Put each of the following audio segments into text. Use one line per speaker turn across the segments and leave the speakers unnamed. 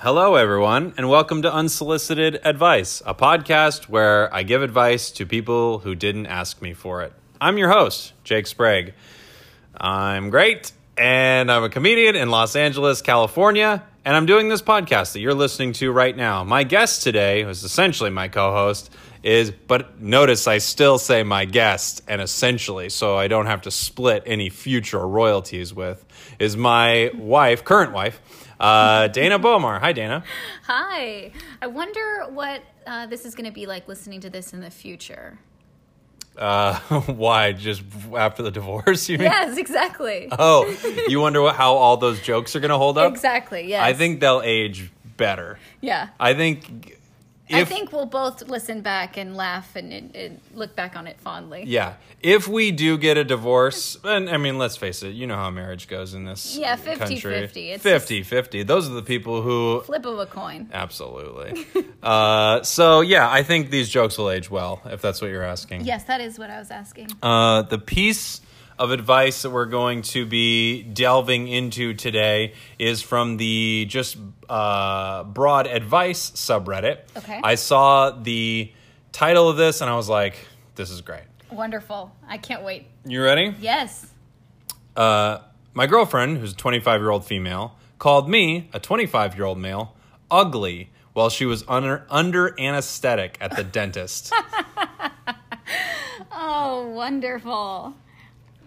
Hello, everyone, and welcome to Unsolicited Advice, a podcast where I give advice to people who didn't ask me for it. I'm your host, Jake Sprague. I'm great, and I'm a comedian in Los Angeles, California, and I'm doing this podcast that you're listening to right now. My guest today, who's essentially my co host, is, but notice I still say my guest and essentially, so I don't have to split any future royalties with, is my wife, current wife, uh, Dana Bomar. Hi, Dana.
Hi. I wonder what uh, this is going to be like listening to this in the future.
Uh, why? Just after the divorce, you mean?
Yes, exactly.
Oh, you wonder what, how all those jokes are going to hold up?
Exactly, yes.
I think they'll age better.
Yeah.
I think. If,
I think we'll both listen back and laugh and, and, and look back on it fondly.
Yeah. If we do get a divorce, and I mean, let's face it, you know how marriage goes in this
Yeah, 50-50.
country.
It's
50 50. Those are the people who.
Flip of a coin.
Absolutely. uh, so, yeah, I think these jokes will age well, if that's what you're asking.
Yes, that is what I was asking.
Uh, the piece of advice that we're going to be delving into today is from the just uh, broad advice subreddit.
Okay.
I saw the title of this and I was like, this is great.
Wonderful. I can't wait.
You ready?
Yes.
Uh, my girlfriend, who's a 25 year old female, called me, a 25 year old male, ugly while she was under, under anesthetic at the dentist.
Oh, wonderful.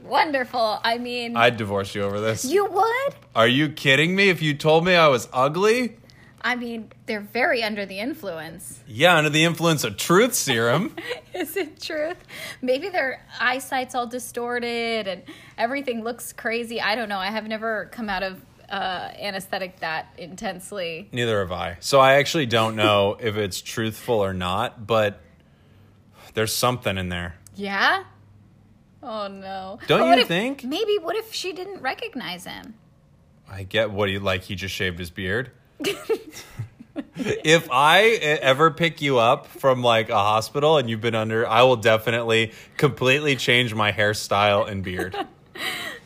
Wonderful. I mean,
I'd divorce you over this.
you would?
Are you kidding me if you told me I was ugly?
I mean, they're very under the influence.
Yeah, under the influence of truth serum.
Is it truth? Maybe their eyesight's all distorted and everything looks crazy. I don't know. I have never come out of uh, anesthetic that intensely.
Neither have I. So I actually don't know if it's truthful or not, but there's something in there.
Yeah? Oh no.
Don't
But
you
if-
think?
Maybe what if she didn't recognize him?
I get what he like. He just shaved his beard. if I ever pick you up from like a hospital and you've been under, I will definitely completely change my hairstyle and beard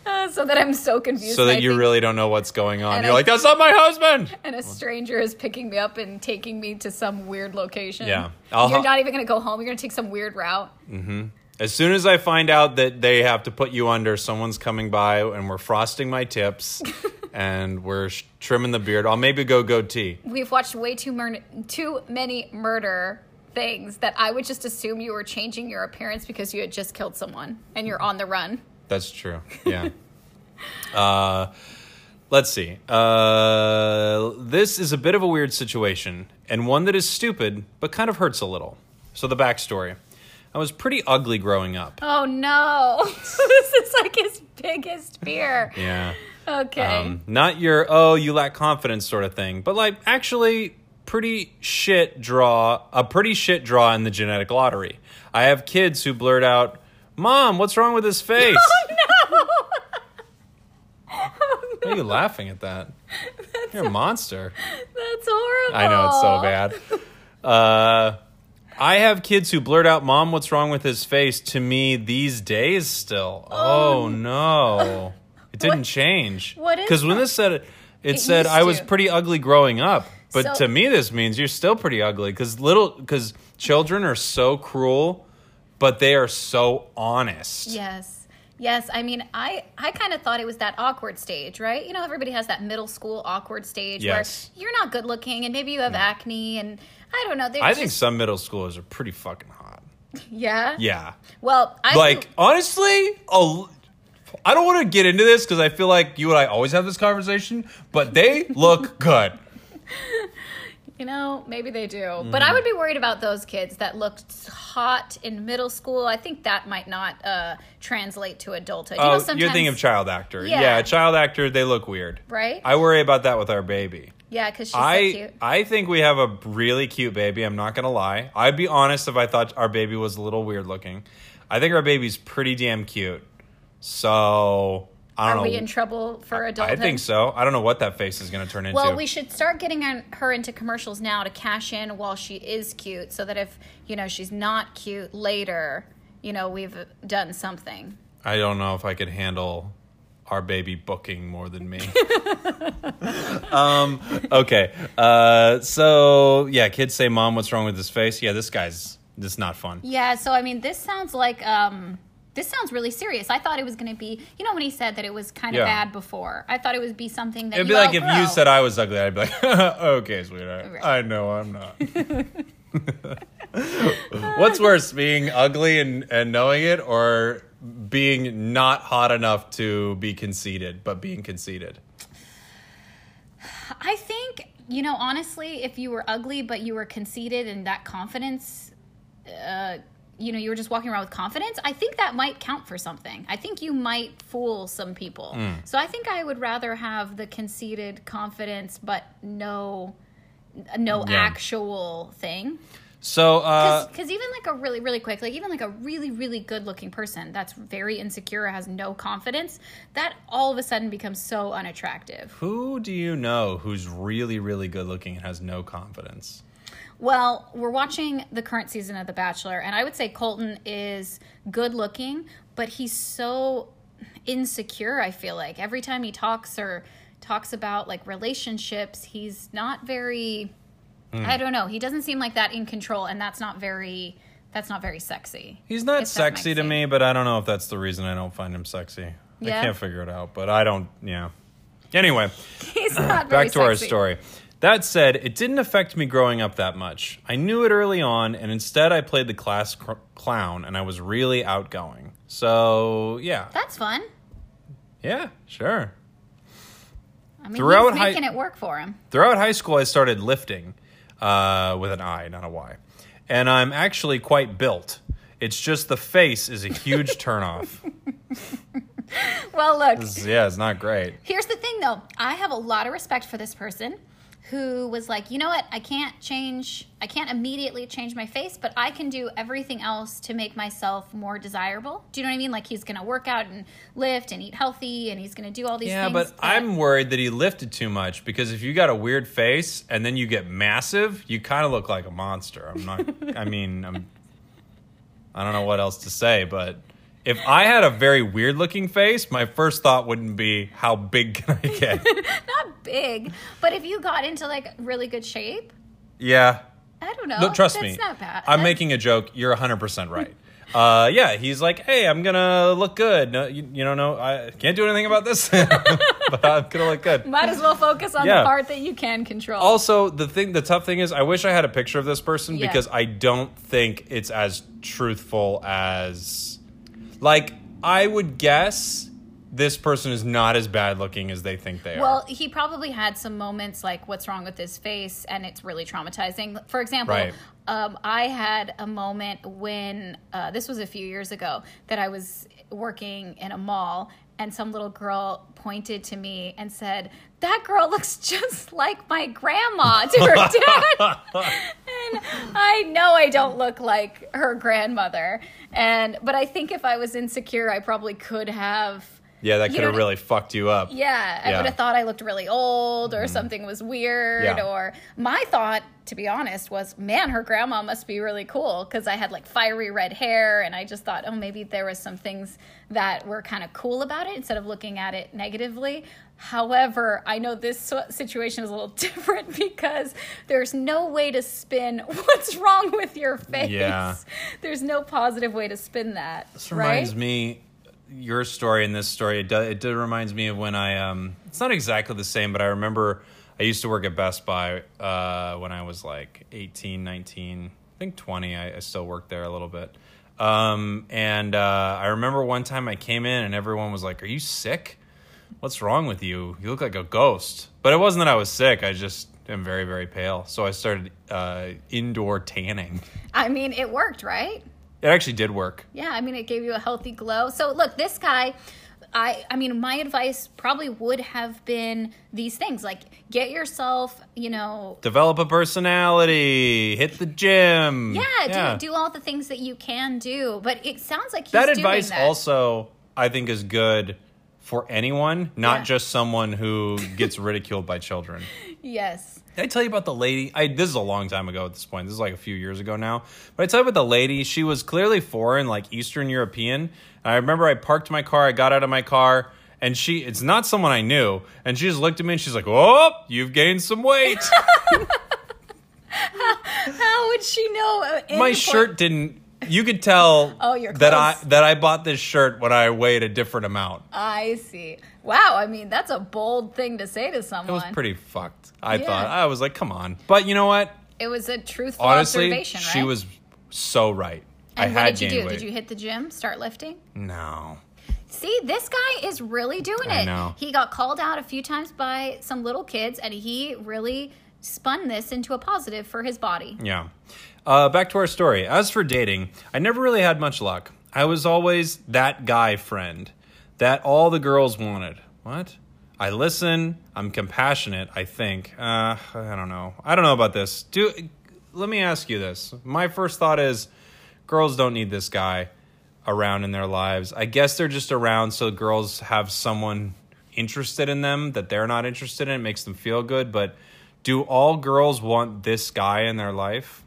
Uh, so that I'm so confused.
so that you
think-
really don't know what's going on. You're
I-
like, that's not my husband.
And a stranger is picking me up and taking me to some weird location.
Yeah. I'll
You're not even going to go home. You're going to take some weird route.
As soon as I find out that they have to put you under, someone's coming by and we're frosting my tips and we're sh- trimming the beard. I'll maybe go goatee.
We've watched way too, mur- too many murder things that I would just assume you were changing your appearance because you had just killed someone and you're on the run.
That's true. Yeah. uh, let's see. Uh, this is a bit of a weird situation and one that is stupid, but kind of hurts a little. So, the backstory I was pretty ugly growing up.
Oh no. this is like his biggest fear.
Yeah.
Okay.
Um, not your oh you lack confidence sort of thing, but like actually pretty shit draw a pretty shit draw in the genetic lottery. I have kids who blurt out, "Mom, what's wrong with his face?" Oh Why are you laughing at that? You're a monster.
That's horrible.
I know it's so bad. Uh, I have kids who blurt out, "Mom, what's wrong with his face?" To me these days still. Oh, oh no, it didn't change.
what is
Because when this said it, it,
It
said I was
to.
pretty ugly growing up. But
So-
to me, this means you're still pretty ugly. Because little, because children are so cruel, but they are so honest.
Yes. Yes, I mean, I I kind of thought it was that awkward stage, right? You know, everybody has that middle school awkward stage
Yes.
where you're not good looking and maybe you have acne and I don't know. they're
I think
just-
some middle schoolers are pretty fucking hot.
Yeah.
Yeah.
Well, I
like honestly a, i don't want to get into this because i feel like you and i always have this conversation but they look good
you know, maybe they do.
Mm-hmm.
But I would be worried about those kids that looked hot in middle school. I think that might not uh, translate to adulthood. You
oh
know,
you're thinking of child actor
Yeah.
yeah. child actor they look weird
right?
i worry about that with our baby
yeah, because she's so
I
cute.
I think we have a really cute baby. I'm not gonna lie. I'd be honest if I thought our baby was a little weird looking. I think our baby's pretty damn cute. So I don't know.
Are
know.
we in trouble for adulthood?
I think so. I don't know what that face is gonna turn into.
Well, we should start getting her into commercials now to cash in while she is cute, so that if you know she's not cute later, you know we've done something.
I don't know if I could handle our baby booking more than me. um, okay. Uh, so yeah, kids say, "Mom, what's wrong with his face?" Yeah, this guy's this is not fun.
Yeah, so I mean, this sounds like um, this sounds really serious. I thought it was going to be, you know, when he said that it was kind of
Yeah.
bad before. I thought it would be something that
It'd be like if you said I was ugly, I'd be like, "Okay, sweetheart,
Right.
I know I'm not." What's worse, being ugly and, and knowing it, or being not hot enough to be conceited, but being conceited?
I think, you know, honestly, if you were ugly but you were conceited and that confidence, uh, you know, you were just walking around with confidence, I think that might count for something. I think you might fool some people.
Hmm.
So I think I would rather have the conceited confidence but no no
Yeah.
actual thing.
So, uh,
Because even like a really, really quick, like even like a really, really good looking person that's very insecure, has no confidence, that all of a sudden becomes so unattractive.
who do you know who's really, really good looking and has no confidence?
Well, we're watching the current season of The Bachelor, and I would say Colton is good looking, but he's so insecure, I feel like. Every time he talks or talks about like relationships, he's not very
Hmm.
I don't know. He doesn't seem like that in control, and that's not very that's not very sexy.
He's not sexy to me, but I don't know if that's the reason I don't find him sexy. I can't figure it out, but I don't, yeah. Anyway,
He's not very
back to our story. That said, it didn't affect me growing up that much. I knew it early on, and instead I played the class cr- clown, and I was really outgoing. So, yeah.
That's fun.
Yeah, sure.
I mean,
Throughout
he's making it work for him.
Throughout high school, I started lifting uh, with an I, not a Y. And I'm actually quite built. It's just the face is a huge turnoff.
Well, look,
It's- yeah, it's not great.
Here's the thing though. I have a lot of respect for this person who was like, you know what? I can't change, I can't immediately change my face, but I can do everything else to make myself more desirable. Do you know what I mean? Like he's to work out and lift and eat healthy and he's to do all these
Yeah,
things.
but
that-
I'm worried that he lifted too much because if you got a weird face and then you get massive, you kind of look like a monster. I'm not. I mean, I'm. I don't know what else to say, but if I had a very weird looking face, my first thought wouldn't be how big can I get?
not big, but if you got into like really good shape,
yeah,
I don't know.
no, trust
That's
me.
not bad.
I'm making a joke. You're 100 percent right. Uh, yeah, he's like, hey, I'm gonna look good. No, you, you don't know, I can't do anything about this, but I'm gonna look good.
Might as well focus on
Yeah.
the part that you can control.
Also, the thing, the tough thing is, I wish I had a picture of this person
Yeah.
because I don't think it's as truthful as, like, I would guess this person is not as bad looking as they think they
Well,
are.
Well, he probably had some moments like what's wrong with his face, and it's really traumatizing. For example,
Right.
um, I had a moment when uh, this was a few years ago that I was working in a mall, and some little girl pointed to me and said, "That girl looks just like my grandma." To her dad, I know I don't look like her grandmother, and but I think if I was insecure, I probably could have.
Yeah, that could have really fucked you up.
Yeah, I
Yeah.
would have thought I looked really old or mm-hmm. something was weird.
Yeah.
Or my thought, to be honest, was, man, her grandma must be really cool because I had like fiery red hair, and I just thought, oh, maybe there was some things that were kind of cool about it instead of looking at it negatively. However, I know this situation is a little different because there's no way to spin what's wrong with your face.
Yeah.
There's no positive way to spin that.
This
right?
reminds me, your story and this story, it, do, it do reminds me of when I, um, it's not exactly the same, but I remember I used to work at Best Buy uh, when I was like 18, 19, I think 20. I, I still worked there a little bit. Um, and uh, I remember one time I came in and everyone was like, Are you sick? What's wrong with you? You look like a ghost. But it wasn't that I was sick. I just am very, very pale. So I started uh, indoor tanning.
I mean, it worked, right?
It actually did work.
Yeah, I mean, it gave you a healthy glow. So look, this guy, I, I mean, my advice probably would have been these things like get yourself, you know,
develop a personality, hit the gym.
yeah, Do, do all the things that you can do. But it sounds like he's
that advice
that.
also, I think, is good for anyone, not
Yeah.
just someone who gets ridiculed by children.
Yes.
Did I tell you about the lady? I this is a long time ago at this point. This is like a few years ago now. But I tell you about the lady. She was clearly foreign, like Eastern European. I remember I parked my car. I got out of my car, and she it's not someone I knew, and she just looked at me and she's like, "Oh, you've gained some weight."
How would she know? uh,
My shirt didn't. You could tell
Oh, your
that I that I bought this shirt when I weighed a different amount.
I see. Wow. I mean, that's a bold thing to say to someone.
It was pretty fucked. I
Yeah.
thought I was like, "Come on," but you know what?
It was a truthful
Honestly,
observation, right?
she was so right. I
And what
had
did you
gained
do?
weight.
Did you hit the gym? Start lifting?
No.
See, this guy is really doing
I
it.
know.
He got called out a few times by some little kids, and he really spun this into a positive for his body.
Yeah. Uh, back to our story. As for dating, I never really had much luck. I was always that guy friend that all the girls wanted. What? I listen. I'm compassionate. I think. Uh, I don't know. I don't know about this. Do. Let me ask you this. My first thought is, girls don't need this guy around in their lives. I guess they're just around so girls have someone interested in them that they're not interested in. It makes them feel good. But do all girls want this guy in their life?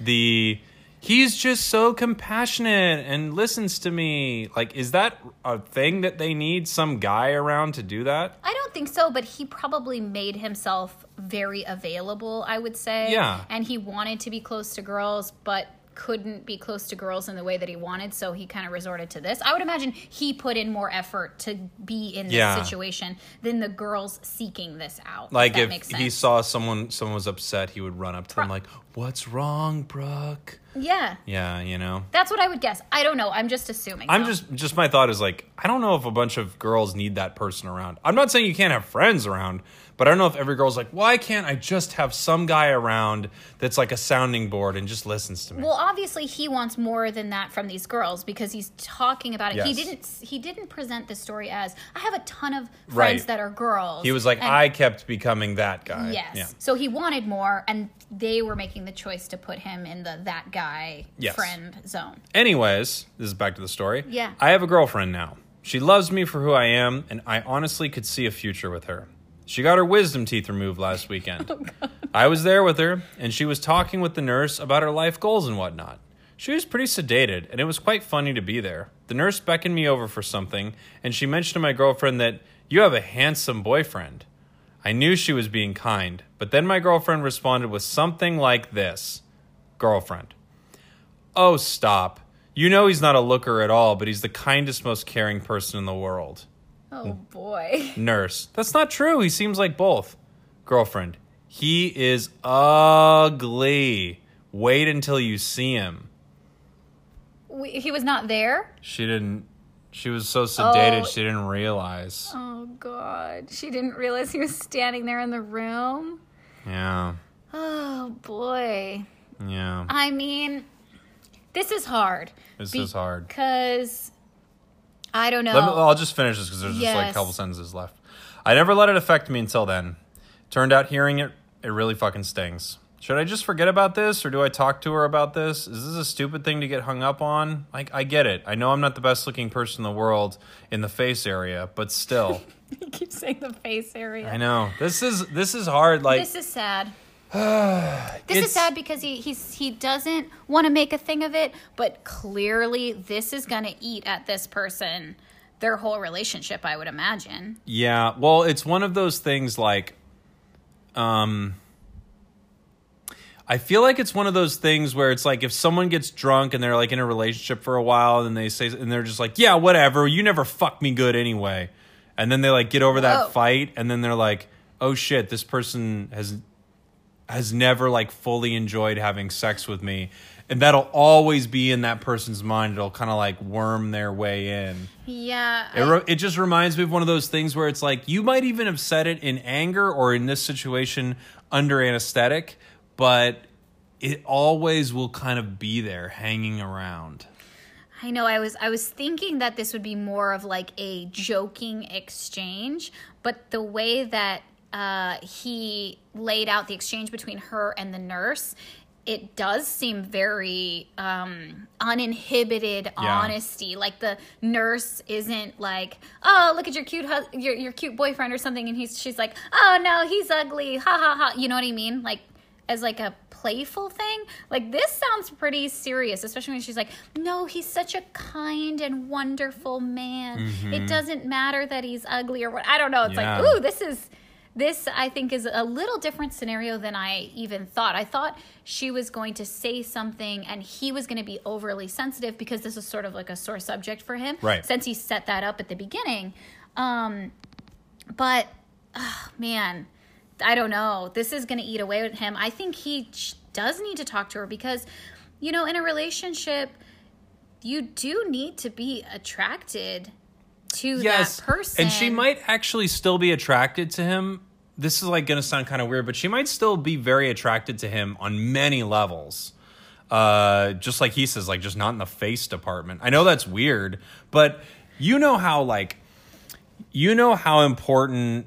The he's just so compassionate and listens to me. Like, is that a thing that they need some guy around to do that?
I don't think so, but he probably made himself very available, I would say.
Yeah.
And he wanted to be close to girls, but couldn't be close to girls in the way that he wanted, so he kind of resorted to this. I would imagine he put in more effort to be in this
Yeah.
situation than the girls seeking this out.
Like
that
if he saw someone someone was upset, he would run up to them like, "What's wrong, Brooke?"
Yeah.
Yeah, you know.
That's what I would guess. I don't know. I'm just assuming.
I'm
though.
just just my thought is like I don't know if a bunch of girls need that person around. I'm not saying you can't have friends around, but I don't know if every girl's like, why can't I just have some guy around that's like a sounding board and just listens to me?
Well, obviously he wants more than that from these girls because he's talking about it. He didn't he didn't present the story as I have a ton of friends
Right.
that are girls.
he was like,
And-
I kept becoming that guy.
Yes.
Yeah.
So he wanted more and they were making the choice to put him in the that guy
Yes.
friend zone.
Anyways, this is back to the story.
Yeah.
I have a girlfriend now. She loves me for who I am, and I honestly could see a future with her. She got her wisdom teeth removed last weekend. Oh, I was there with her, and she was talking with the nurse about her life goals and whatnot. She was pretty sedated, and it was quite funny to be there. The nurse beckoned me over for something, and she mentioned to my girlfriend that you have a handsome boyfriend. I knew she was being kind, but then my girlfriend responded with something like this Girlfriend. Oh, stop. You know he's not a looker at all, but he's the kindest, most caring person in the world.
Oh boy.
Nurse. That's not true. He seems like both. Girlfriend. He is ugly. Wait until you see him.
We, he was not there.
She didn't. She was so sedated,
Oh.
she didn't realize.
Oh god. She didn't realize he was standing there in the room.
Yeah.
Oh boy.
Yeah.
I mean, this is hard.
This is hard.
Because I don't know.
Me, I'll just finish this because there's just like a couple sentences left. I never let it affect me until then. Turned out hearing it, it really fucking stings. Should I just forget about this or do I talk to her about this? Is this a stupid thing to get hung up on? Like, I get it. I know I'm not the best looking person in the world in the face area, but still.
you keep saying the face area.
I know. This is this is hard. Like
This is sad. This is sad because he he's he doesn't want to make a thing of it, but clearly this is gonna eat at this person their whole relationship. I would imagine.
Yeah, well, it's one of those things like um I feel like it's one of those things where it's like if someone gets drunk and they're like in a relationship for a while and they say and they're just like, "Yeah, whatever, you never fucked me good anyway." And then they like get over
Whoa.
that oh. fight and then they're like, "Oh shit, this person has has never like fully enjoyed having sex with me." And that'll always be in that person's mind. It'll kind of like worm their way in.
Yeah.
It, re- it just reminds me of one of those things where it's like you might even have said it in anger or in this situation under anesthetic, but it always will kind of be there hanging around.
I know I was I was thinking that this would be more of like a joking exchange, but the way that uh, he laid out the exchange between her and the nurse, it does seem very um, uninhibited honesty. Like the nurse isn't like, "Oh, look at your cute hus- your your cute boyfriend" or something, and he's she's like, "Oh no, he's ugly," ha ha ha. You know what I mean? Like as like a playful thing. Like this sounds pretty serious, especially when she's like, "No, he's such a kind and wonderful man. It doesn't matter that he's ugly or what." I don't know. It's
Yeah.
like, "Ooh, this is this I think is a little different scenario than I even thought. I thought she was going to say something and he was going to be overly sensitive because this is sort of like a sore subject for him
Right.
since he set that up at the beginning. Um but oh, man, I don't know. This is going to eat away with him. I think he sh- does need to talk to her because you know, in a relationship you do need to be attracted to that person.
And she might actually still be attracted to him. This is like going to sound kind of weird, but she might still be very attracted to him on many levels. Uh, just like he says, like just not in the face department. I know that's weird, but you know how like you know how important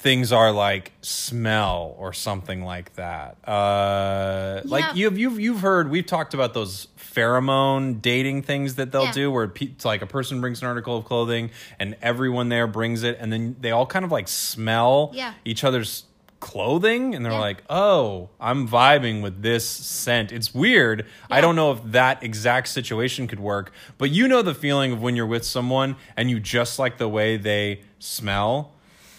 things are like smell or something like that. Uh,
Yeah.
Like you've you've you've heard we've talked about those pheromone dating things that they'll
Yeah.
do where pe- it's like a person brings an article of clothing and everyone there brings it and then they all kind of like smell
Yeah.
each other's clothing and they're
Yeah.
like oh i'm vibing with this scent it's weird i don't know if that exact situation could work but you know the feeling of when you're with someone and you just like the way they smell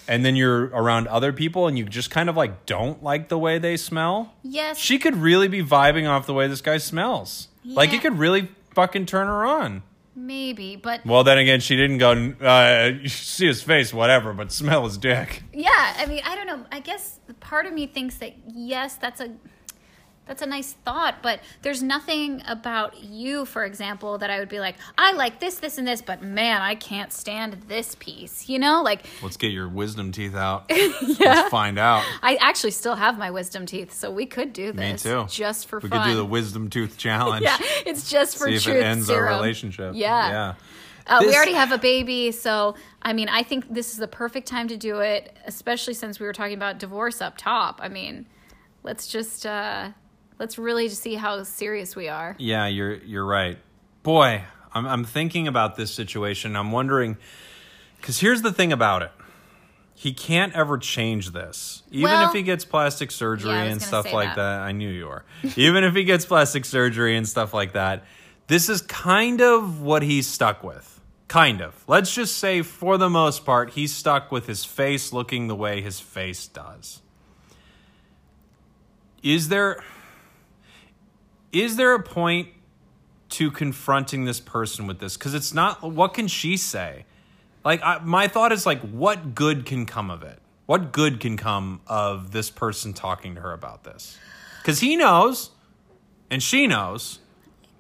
and then you're around other people and you just kind of like don't like the way they smell?
Yes.
she could really be vibing off the way this guy smells. Like it could really fucking turn her on.
Maybe, but
well then again she didn't go uh, see his face whatever but smell his dick.
Yeah, I mean, I don't know. I guess part of me thinks that yes, that's a that's a nice thought, but there's nothing about you, for example, that I would be like, I like this, this, and this, but man, I can't stand this piece. You know, like
Let's get your wisdom teeth out. Let's find out.
I actually still have my wisdom teeth, so we could do this.
Me too.
just for
we
fun.
could do the wisdom tooth challenge.
yeah, it's just for
See if it ends
serum.
our relationship.
Yeah.
Yeah.
Uh, we already have a baby, so I mean, I think this is the perfect time to do it, especially since we were talking about divorce up top. I mean, let's just uh, let's really just see how serious we are.
Yeah, you're you're right. Boy, I'm I'm thinking about this situation. I'm wondering cuz here's the thing about it. He can't ever change this. Even
Well-
if he gets plastic surgery
Yeah,
and stuff like
that.
that. I knew you were. Even if he gets plastic surgery and stuff like that, this is kind of what he's stuck with. Kind of. Let's just say for the most part he's stuck with his face looking the way his face does. Is there is there a point to confronting this person with this? Because it's not what can she say? Like I, my thought is like what good can come of it? What good can come of this person talking to her about this? Because he knows and she knows.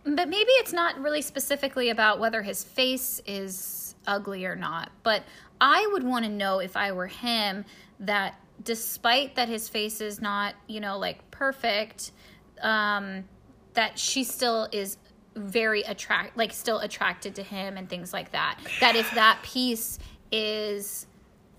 But maybe it's not really specifically about whether his face is ugly or not. But I would want to know if I were him that despite that his face is not, you know, like perfect, um, that she still is very attract like still attracted to him and things like that. That if that piece is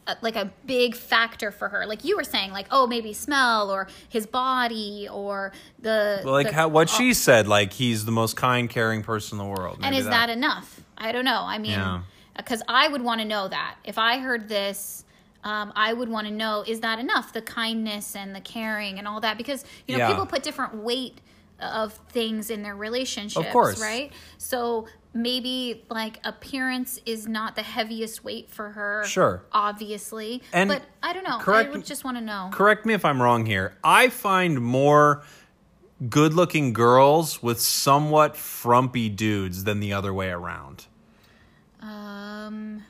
a, like a big factor for her, like you were saying, like oh maybe smell or his body or the
well, like
the-
how what she said like he's the most kind caring person in the world
and is that. enough? I don't know. I mean,
Yeah.
because I would want to know that. If I heard this, um, I would want to know is that enough? The kindness and the caring and all that. Because, you know,
Yeah.
people put different weight of things in their relationships,
course.
right? So maybe like appearance is not the heaviest weight for her.
Sure.
Obviously.
And
but I don't know.
correct-
I would just want to know.
correct me if i'm wrong here i find more good looking girls with somewhat frumpy dudes than the other way around
Um,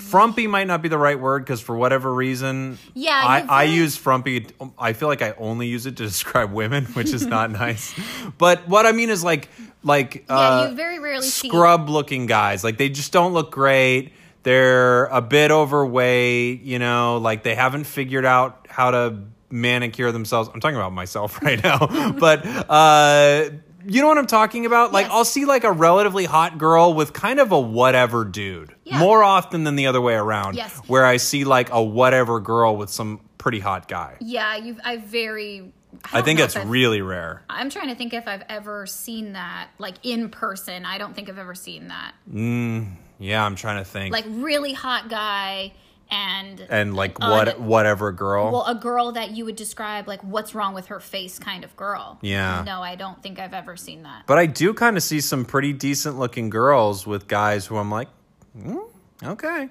frumpy might not be the right word because for whatever reason
Yeah,
I, I use frumpy i feel like i only use it to describe women which is not nice. But what i mean is like like
yeah,
uh,
you very rarely see.
scrub looking guys. Like they just don't look great. They're a bit overweight you know like they haven't figured out how to manicure themselves. I'm talking about myself right now. But uh you know what I'm talking about? Like,
Yes.
I'll see like a relatively hot girl with kind of a whatever dude
Yeah.
more often than the other way around.
Yes.
Where I see like a whatever girl with some pretty hot guy.
Yeah, you've. I very.
I
don't
think that's really rare.
I'm trying to think if I've ever seen that, like in person. I don't think I've ever seen that.
Mm, yeah, I'm trying to think.
Like really hot guy, and
and like what whatever girl.
well, a girl that you would describe like what's wrong with her face kind of girl.
Yeah.
No, I don't think I've ever seen that.
but I do kind of see some pretty decent looking girls with guys who I'm like, mm, okay.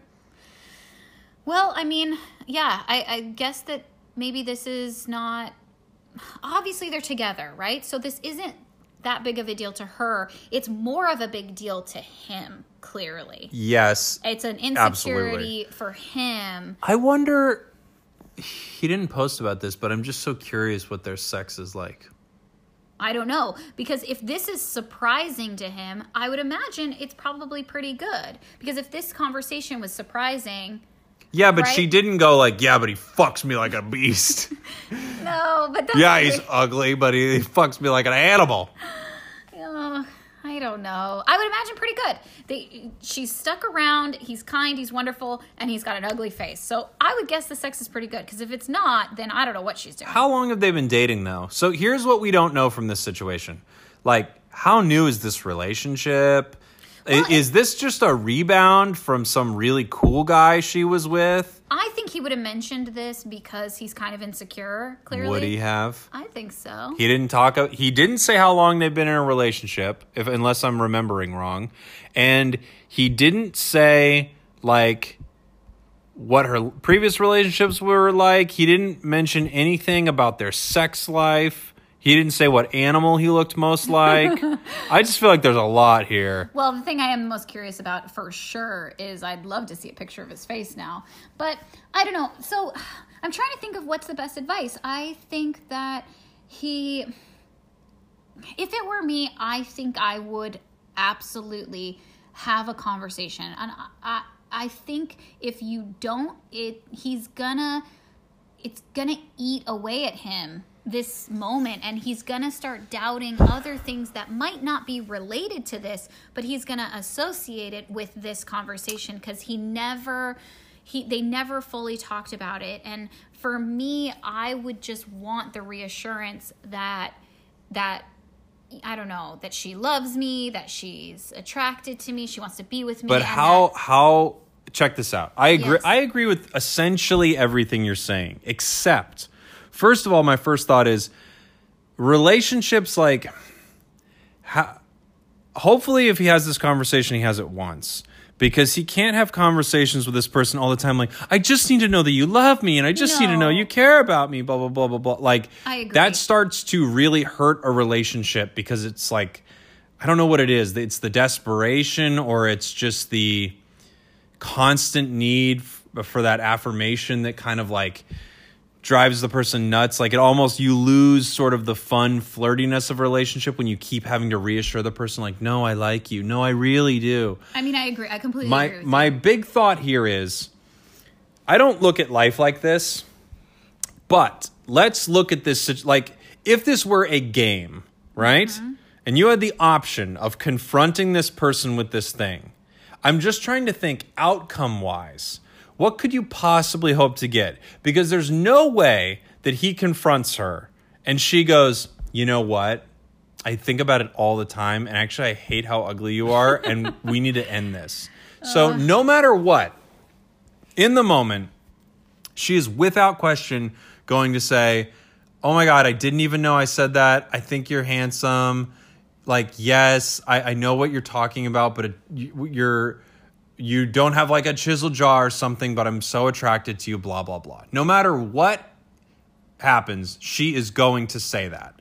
Well, I mean, yeah, I, I guess that maybe this is not. Obviously, they're together, right? So this isn't that big of a deal to her. It's more of a big deal to him, clearly.
Yes.
It's an
Absolutely.
insecurity for him.
I wonder. He didn't post about this, but I'm just so curious what their sex is like.
I don't know. Because if this is surprising to him, I would imagine it's probably pretty good. Because if this conversation was surprising,
Yeah, but
Right?
she didn't go like, yeah, but he fucks me like a beast.
no, but that's
yeah, he's ugly, but he, he fucks me like an animal.
I don't know. I would imagine pretty good. They, she's stuck around. He's kind. He's wonderful, and he's got an ugly face. So I would guess the sex is pretty good. Because if it's not, then I don't know what she's doing.
How long have they been dating though? So here's what we don't know from this situation. Like, how new is this relationship?
Well,
is this just a rebound from some really cool guy she was with?
I think he would have mentioned this because he's kind of insecure. Clearly,
Would he have?
I think so.
He didn't talk. He didn't say how long they've been in a relationship, if unless I'm remembering wrong, and he didn't say like what her previous relationships were like. He didn't mention anything about their sex life. He didn't say what animal he looked most like. I just feel like there's a lot here.
Well, the thing I am most curious about for sure is I'd love to see a picture of his face now. But I don't know. So I'm trying to think of what's the best advice. I think that he, if it were me, I think I would absolutely have a conversation. And I, I, I think if you don't, it he's gonna it's gonna eat away at him this moment and he's gonna start doubting other things that might not be related to this but he's gonna associate it with this conversation because he never he they never fully talked about it and for me i would just want the reassurance that that i don't know that she loves me that she's attracted to me she wants to be with me
But how how check this out. I agree
Yes.
I agree with essentially everything you're saying, except first of all, my first thought is relationships like how, hopefully if he has this conversation he has it once. Because he can't have conversations with this person all the time like i just need to know that you love me and i just need to know you care about me blah blah blah blah blah. Like that starts to really hurt a relationship because it's like i don't know what it is. It's the desperation or it's just the constant need f- for that affirmation that kind of like drives the person nuts like it almost you lose sort of the fun flirtiness of a relationship when you keep having to reassure the person like no i like you no i really do
i mean i agree i completely
my
agree
my big thought here is I don't look at life like this, but let's look at this like if this were a game, right?
Mm-hmm.
And you had the option of confronting this person with this thing. I'm just trying to think outcome wise. What could you possibly hope to get? Because there's no way that he confronts her and she goes, "You know what? I think about it all the time and actually I hate how ugly you are and we need to end this." So, no matter what, in the moment, she is without question going to say, Oh my God, I didn't even know I said that. I think you're handsome. Like, yes, I, I know what you're talking about, but it, you, you're. You don't have like a chisel jaw or something, but I'm so attracted to you, blah, blah, blah. No matter what happens, she is going to say that.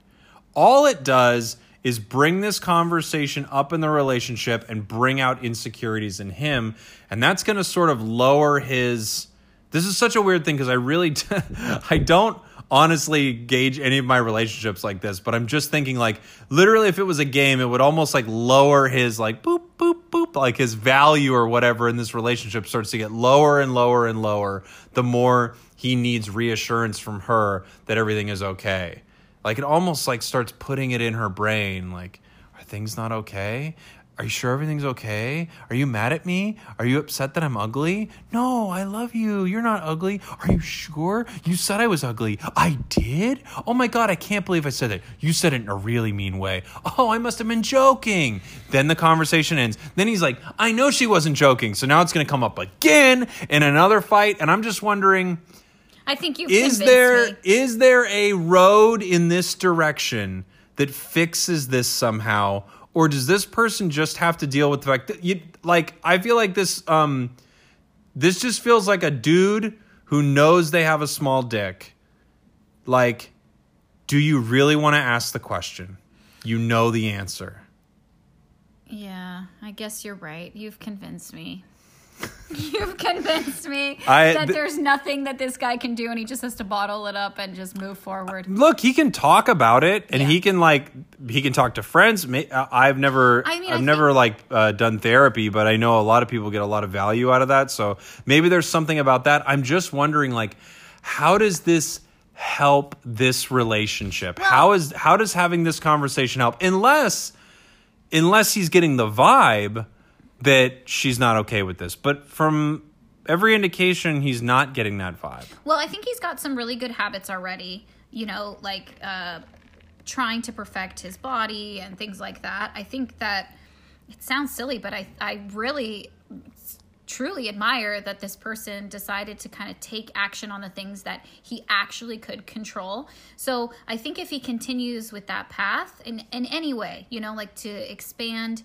All it does is bring this conversation up in the relationship and bring out insecurities in him. And that's going to sort of lower his. This is such a weird thing because I really, I don't honestly gauge any of my relationships like this, but I'm just thinking like literally if it was a game, it would almost like lower his like boop, boop, boop, like his value or whatever in this relationship starts to get lower and lower and lower the more he needs reassurance from her that everything is okay. Like it almost like starts putting it in her brain like are things not okay? Are you sure everything's okay? Are you mad at me? Are you upset that I'm ugly? No, I love you. You're not ugly. Are you sure? You said I was ugly. I did? Oh my God, I can't believe I said that. You said it in a really mean way. Oh, I must have been joking. Then the conversation ends. Then he's like, I know she wasn't joking. So now it's going to come up again in another fight. And I'm just wondering
I think you've
is there
me.
is there a road in this direction that fixes this somehow or does this person just have to deal with the fact that you like i feel like this um this just feels like a dude who knows they have a small dick like do you really want to ask the question you know the answer
Yeah, I guess you're right. You've convinced me. You've convinced me
I-
that
th-
there's nothing that this guy can do and he just has to bottle it up and just move forward.
look he can talk about it and
Yeah.
he can like he can talk to friends. I've never
I mean, I
i've never
think-
like uh, done therapy but i know a lot of people get a lot of value out of that. So maybe there's something about that. I'm just wondering like how does this help this relationship? How is how does having this conversation help? Unless unless he's getting the vibe that she's not okay with this but from every indication he's not getting that vibe
Well, I think he's got some really good habits already, you know, like uh, trying to perfect his body and things like that. I think that it sounds silly, but I, I really truly admire that this person decided to kind of take action on the things that he actually could control. So I think if he continues with that path in, in any way, you know, like to expand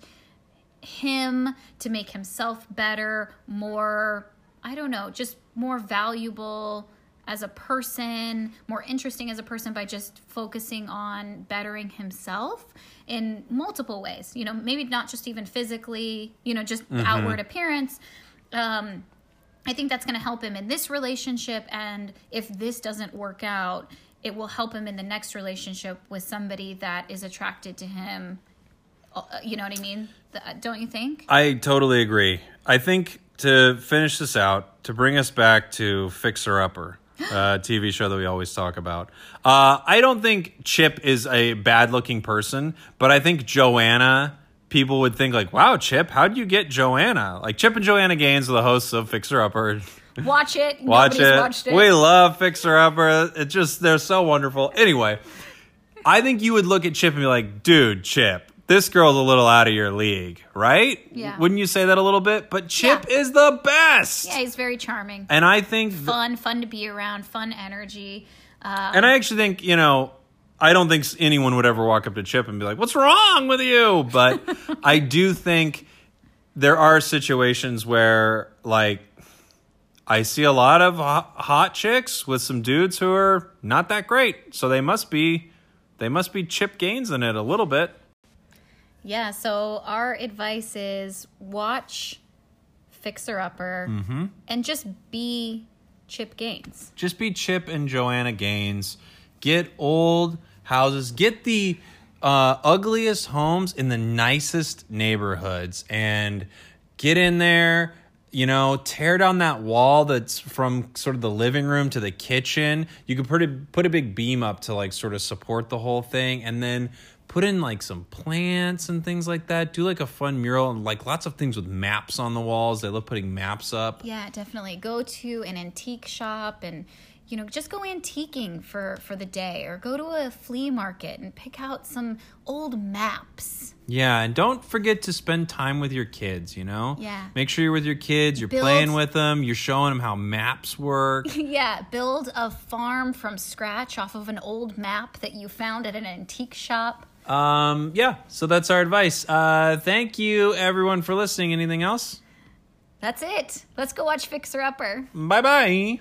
him, to make himself better, more, I don't know, just more valuable as a person, more interesting as a person by just focusing on bettering himself in multiple ways. You know, maybe not just even physically, you know, just outward appearance. Um, I think that's going to help him in this relationship. And if this doesn't work out, it will help him in the next relationship with somebody that is attracted to him. Uh, You know what I mean? Th- Don't you think?
I totally agree. I think to finish this out, to bring us back to Fixer Upper, uh, TV show that we always talk about. Uh, I don't think Chip is a bad looking person, but I think Joanna. People would think like, "Wow, Chip, how'd you get Joanna?" Like Chip and Joanna Gaines are the hosts of Fixer Upper.
Watch it.
Watch it.
watched it.
We love Fixer Upper. It's just they're so wonderful. Anyway, I think you would look at Chip and be like, dude, Chip, this girl's a little out of your league, right?
Yeah.
Wouldn't you say that a little bit? But Chip
Yeah.
is the best.
yeah, he's very charming.
And I think th-
Fun, fun to be around, fun energy. Uh,
and I actually think, you know, I don't think anyone would ever walk up to Chip and be like, "What's wrong with you?" But I do think there are situations where like I see a lot of hot, hot chicks with some dudes who are not that great. So they must be they must be Chip Gaines in it a little bit.
Yeah, so our advice is watch Fixer Upper
Mm-hmm.
and just be Chip Gaines.
Just be Chip and Joanna Gaines. Get old houses. Get the uh, ugliest homes in the nicest neighborhoods and get in there. You know, tear down that wall that's from sort of the living room to the kitchen. You could put a, put a big beam up to like sort of support the whole thing, and then put in like some plants and things like that. Do like a fun mural and like lots of things with maps on the walls. They love putting maps up.
Yeah, definitely. Go to an antique shop and you know, just go antiquing for for the day or go to a flea market and pick out some old maps.
Yeah, and don't forget to spend time with your kids, you know?
Yeah.
Make sure you're with your kids, you're
Build-
playing with them, you're showing them how maps work.
yeah, build a farm from scratch off of an old map that you found at an antique shop.
Um, yeah, so that's our advice. Uh, thank you, everyone, for listening. Anything else?
That's it. Let's go watch Fixer Upper.
Bye bye.